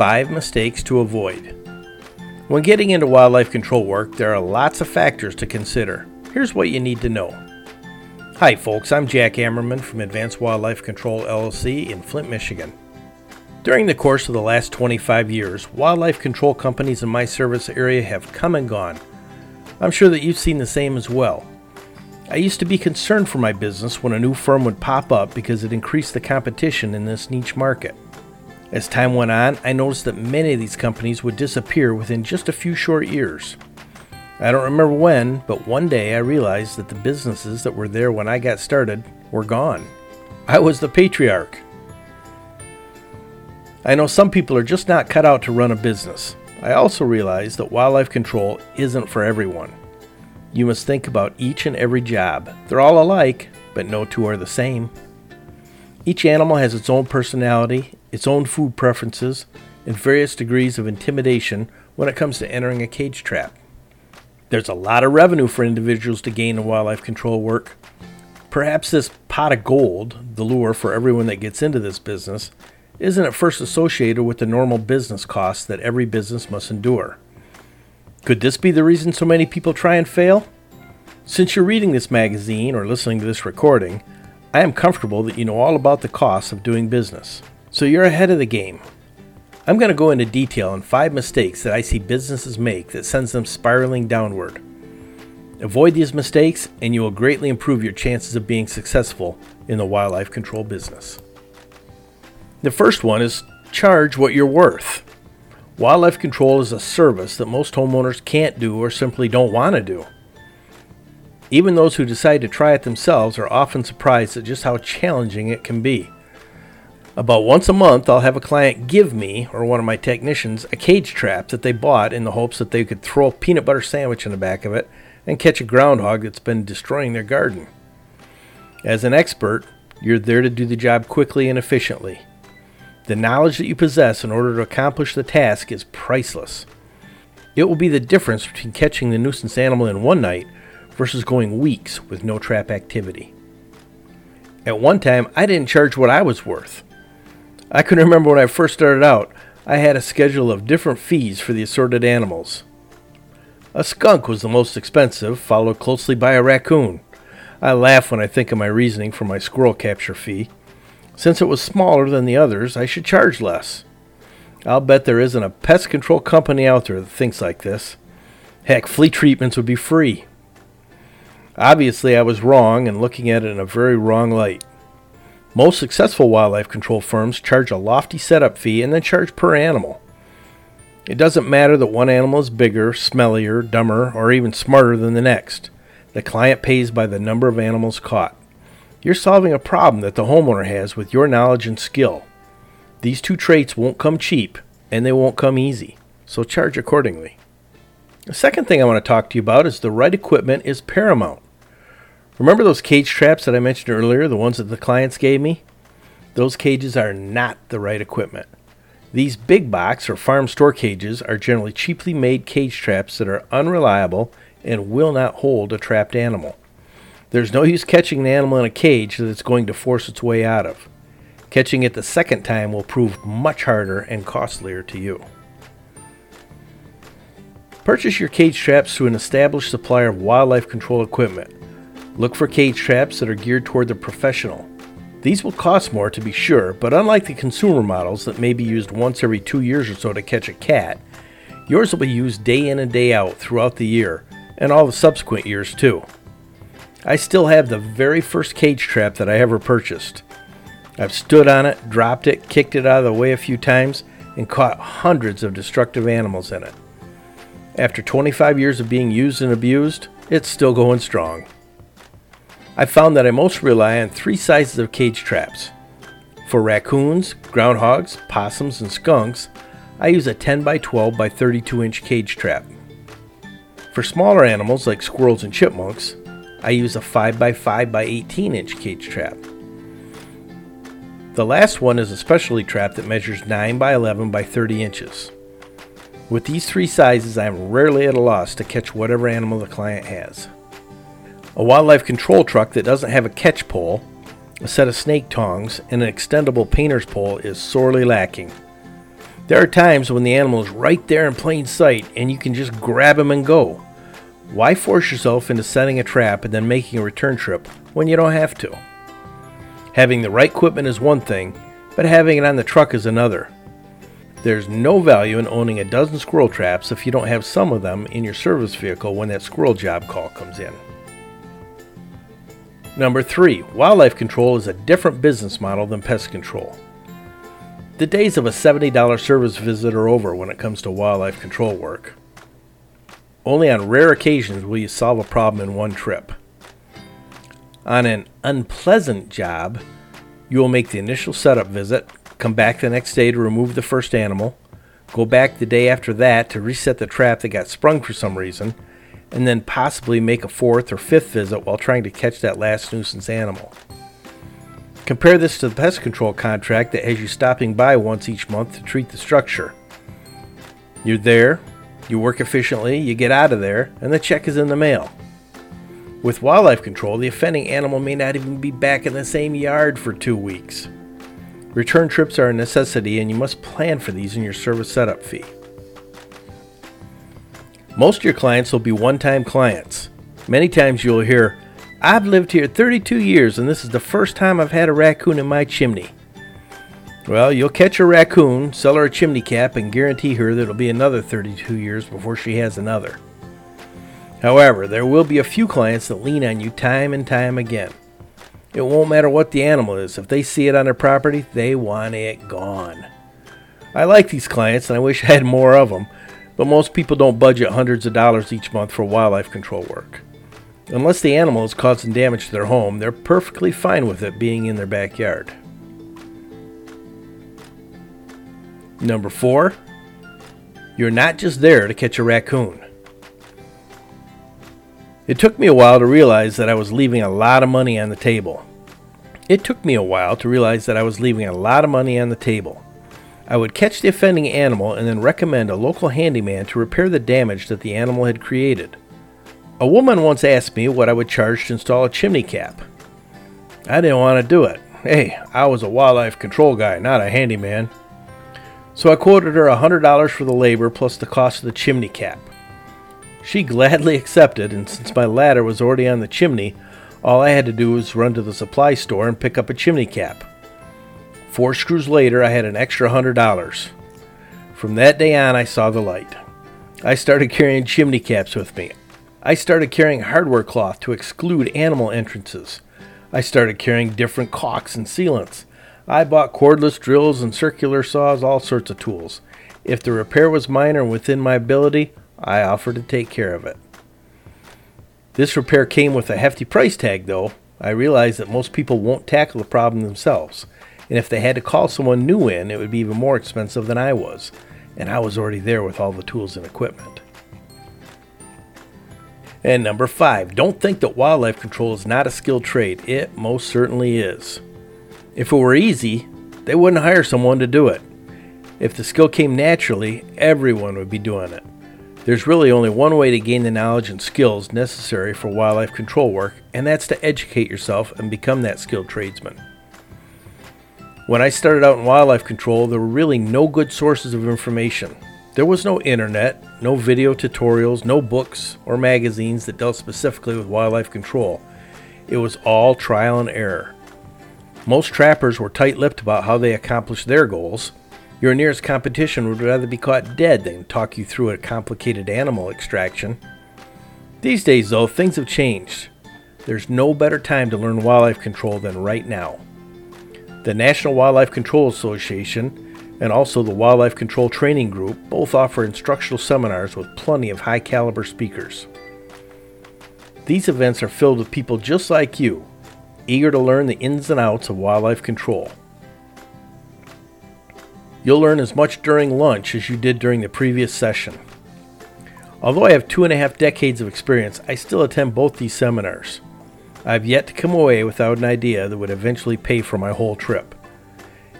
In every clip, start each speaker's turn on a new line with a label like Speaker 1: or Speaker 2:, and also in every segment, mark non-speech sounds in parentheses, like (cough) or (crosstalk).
Speaker 1: Five mistakes to avoid. When getting into wildlife control work, there are lots of factors to consider. Here's what you need to know. Hi, folks, I'm Jack Ammerman from Advanced Wildlife Control LLC in Flint, Michigan. During the course of the last 25 years, wildlife control companies in my service area have come and gone. I'm sure that you've seen the same as well. I used to be concerned for my business when a new firm would pop up because it increased the competition in this niche market. As time went on, I noticed that many of these companies would disappear within just a few short years. I don't remember when, but one day I realized that the businesses that were there when I got started were gone. I was the patriarch. I know some people are just not cut out to run a business. I also realize that wildlife control isn't for everyone. You must think about each and every job. They're all alike, but no two are the same. Each animal has its own personality, its own food preferences, and various degrees of intimidation when it comes to entering a cage trap. There's a lot of revenue for individuals to gain in wildlife control work. Perhaps this pot of gold, the lure for everyone that gets into this business, isn't at first associated with the normal business costs that every business must endure. Could this be the reason so many people try and fail? Since you're reading this magazine or listening to this recording, I am comfortable that you know all about the costs of doing business, so you're ahead of the game. I'm going to go into detail on five mistakes that I see businesses make that sends them spiraling downward. Avoid these mistakes, and you will greatly improve your chances of being successful in the wildlife control business. The first one is charge what you're worth. Wildlife control is a service that most homeowners can't do or simply don't want to do. Even those who decide to try it themselves are often surprised at just how challenging it can be. About once a month, I'll have a client give me, or one of my technicians, a cage trap that they bought in the hopes that they could throw a peanut butter sandwich in the back of it and catch a groundhog that's been destroying their garden. As an expert, you're there to do the job quickly and efficiently. The knowledge that you possess in order to accomplish the task is priceless. It will be the difference between catching the nuisance animal in one night versus going weeks with no trap activity. At one time, I didn't charge what I was worth. I can remember when I first started out, I had a schedule of different fees for the assorted animals. A skunk was the most expensive, followed closely by a raccoon. I laugh when I think of my reasoning for my squirrel capture fee. Since it was smaller than the others, I should charge less. I'll bet there isn't a pest control company out there that thinks like this. Heck, flea treatments would be free. Obviously, I was wrong and looking at it in a very wrong light. Most successful wildlife control firms charge a lofty setup fee and then charge per animal. It doesn't matter that one animal is bigger, smellier, dumber, or even smarter than the next. The client pays by the number of animals caught. You're solving a problem that the homeowner has with your knowledge and skill. These two traits won't come cheap and they won't come easy, so charge accordingly. The second thing I want to talk to you about is the right equipment is paramount. Remember those cage traps that I mentioned earlier, the ones that the clients gave me? Those cages are not the right equipment. These big box or farm store cages are generally cheaply made cage traps that are unreliable and will not hold a trapped animal. There's no use catching an animal in a cage that it's going to force its way out of. Catching it the second time will prove much harder and costlier to you. Purchase your cage traps through an established supplier of wildlife control equipment. Look for cage traps that are geared toward the professional. These will cost more to be sure, but unlike the consumer models that may be used once every two years or so to catch a cat, yours will be used day in and day out throughout the year, and all the subsequent years too. I still have the very first cage trap that I ever purchased. I've stood on it, dropped it, kicked it out of the way a few times, and caught hundreds of destructive animals in it. After 25 years of being used and abused, it's still going strong. I found that I most rely on three sizes of cage traps. For raccoons, groundhogs, possums, and skunks, I use a 10 by 12 by 32 inch cage trap. For smaller animals like squirrels and chipmunks, I use a 5 by 5 by 18 inch cage trap. The last one is a specialty trap that measures 9 by 11 by 30 inches. With these three sizes, I am rarely at a loss to catch whatever animal the client has. A wildlife control truck that doesn't have a catch pole, a set of snake tongs, and an extendable painter's pole is sorely lacking. There are times when the animal is right there in plain sight and you can just grab him and go. Why force yourself into setting a trap and then making a return trip when you don't have to? Having the right equipment is one thing, but having it on the truck is another. There's no value in owning a dozen squirrel traps if you don't have some of them in your service vehicle when that squirrel job call comes in. Number three, wildlife control is a different business model than pest control. The days of a $70 service visit are over when it comes to wildlife control work. Only on rare occasions will you solve a problem in one trip. On an unpleasant job, you will make the initial setup visit, come back the next day to remove the first animal, go back the day after that to reset the trap that got sprung for some reason, and then possibly make a fourth or fifth visit while trying to catch that last nuisance animal. Compare this to the pest control contract that has you stopping by once each month to treat the structure. You're there, you work efficiently, you get out of there, and the check is in the mail. With wildlife control, the offending animal may not even be back in the same yard for two weeks. Return trips are a necessity, and you must plan for these in your service setup fee. Most of your clients will be one time clients. Many times you'll hear, I've lived here 32 years and this is the first time I've had a raccoon in my chimney. Well, you'll catch a raccoon, sell her a chimney cap, and guarantee her that it'll be another 32 years before she has another. However, there will be a few clients that lean on you time and time again. It won't matter what the animal is, if they see it on their property, they want it gone. I like these clients and I wish I had more of them, but most people don't budget hundreds of dollars each month for wildlife control work. Unless the animal is causing damage to their home, they're perfectly fine with it being in their backyard. Number four, you're not just there to catch a raccoon. It took me a while to realize that I was leaving a lot of money on the table. It took me a while to realize that I was leaving a lot of money on the table. I would catch the offending animal and then recommend a local handyman to repair the damage that the animal had created. A woman once asked me what I would charge to install a chimney cap. I didn't want to do it. Hey, I was a wildlife control guy, not a handyman. So I quoted her $100 for the labor plus the cost of the chimney cap. She (laughs) gladly accepted, and since my ladder was already on the chimney, all I had to do was run to the supply store and pick up a chimney cap. Four screws later, I had an extra hundred dollars. From that day on, I saw the light. I started carrying chimney caps with me. I started carrying hardware cloth to exclude animal entrances. I started carrying different caulks and sealants. I bought cordless drills and circular saws, all sorts of tools. If the repair was minor and within my ability, I offered to take care of it. This repair came with a hefty price tag, though. I realized that most people won't tackle the problem themselves and if they had to call someone new in, it would be even more expensive than I was, and I was already there with all the tools and equipment. And number five, don't think that wildlife control is not a skilled trade. It most certainly is. If it were easy, they wouldn't hire someone to do it. If the skill came naturally, everyone would be doing it. There's really only one way to gain the knowledge and skills necessary for wildlife control work, and that's to educate yourself and become that skilled tradesman. When I started out in wildlife control, there were really no good sources of information. There was no internet, no video tutorials, no books or magazines that dealt specifically with wildlife control. It was all trial and error. Most trappers were tight lipped about how they accomplished their goals. Your nearest competition would rather be caught dead than talk you through a complicated animal extraction. These days, though, things have changed. There's no better time to learn wildlife control than right now. The National Wildlife Control Association and also the Wildlife Control Training Group both offer instructional seminars with plenty of high caliber speakers. These events are filled with people just like you, eager to learn the ins and outs of wildlife control. You'll learn as much during lunch as you did during the previous session. Although I have two and a half decades of experience, I still attend both these seminars. I've yet to come away without an idea that would eventually pay for my whole trip.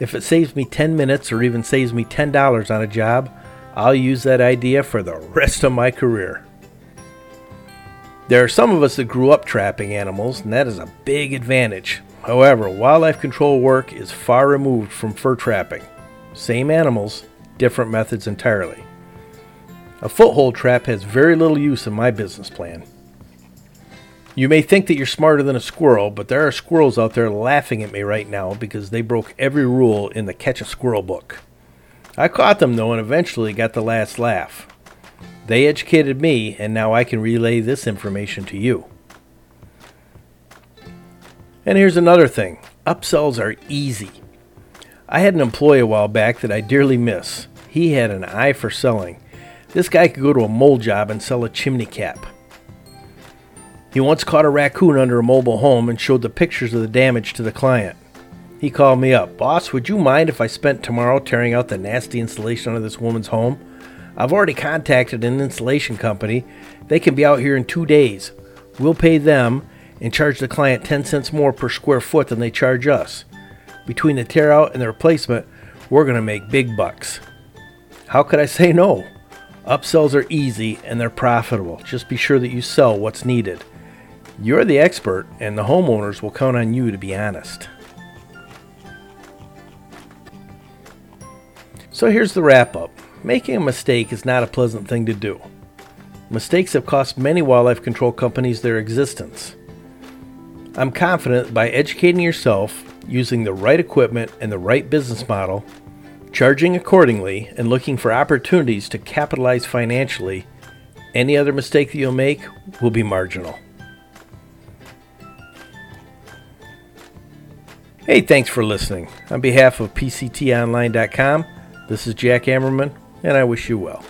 Speaker 1: If it saves me 10 minutes or even saves me $10 on a job, I'll use that idea for the rest of my career. There are some of us that grew up trapping animals, and that is a big advantage. However, wildlife control work is far removed from fur trapping. Same animals, different methods entirely. A foothold trap has very little use in my business plan. You may think that you're smarter than a squirrel, but there are squirrels out there laughing at me right now because they broke every rule in the Catch a Squirrel book. I caught them though and eventually got the last laugh. They educated me, and now I can relay this information to you. And here's another thing upsells are easy. I had an employee a while back that I dearly miss. He had an eye for selling. This guy could go to a mold job and sell a chimney cap. He once caught a raccoon under a mobile home and showed the pictures of the damage to the client. He called me up. Boss, would you mind if I spent tomorrow tearing out the nasty insulation under this woman's home? I've already contacted an insulation company. They can be out here in two days. We'll pay them and charge the client 10 cents more per square foot than they charge us. Between the tear out and the replacement, we're going to make big bucks. How could I say no? Upsells are easy and they're profitable. Just be sure that you sell what's needed. You're the expert, and the homeowners will count on you to be honest. So here's the wrap up making a mistake is not a pleasant thing to do. Mistakes have cost many wildlife control companies their existence. I'm confident by educating yourself, using the right equipment and the right business model, charging accordingly, and looking for opportunities to capitalize financially, any other mistake that you'll make will be marginal. Hey, thanks for listening. On behalf of PCTOnline.com, this is Jack Ammerman, and I wish you well.